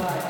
blood.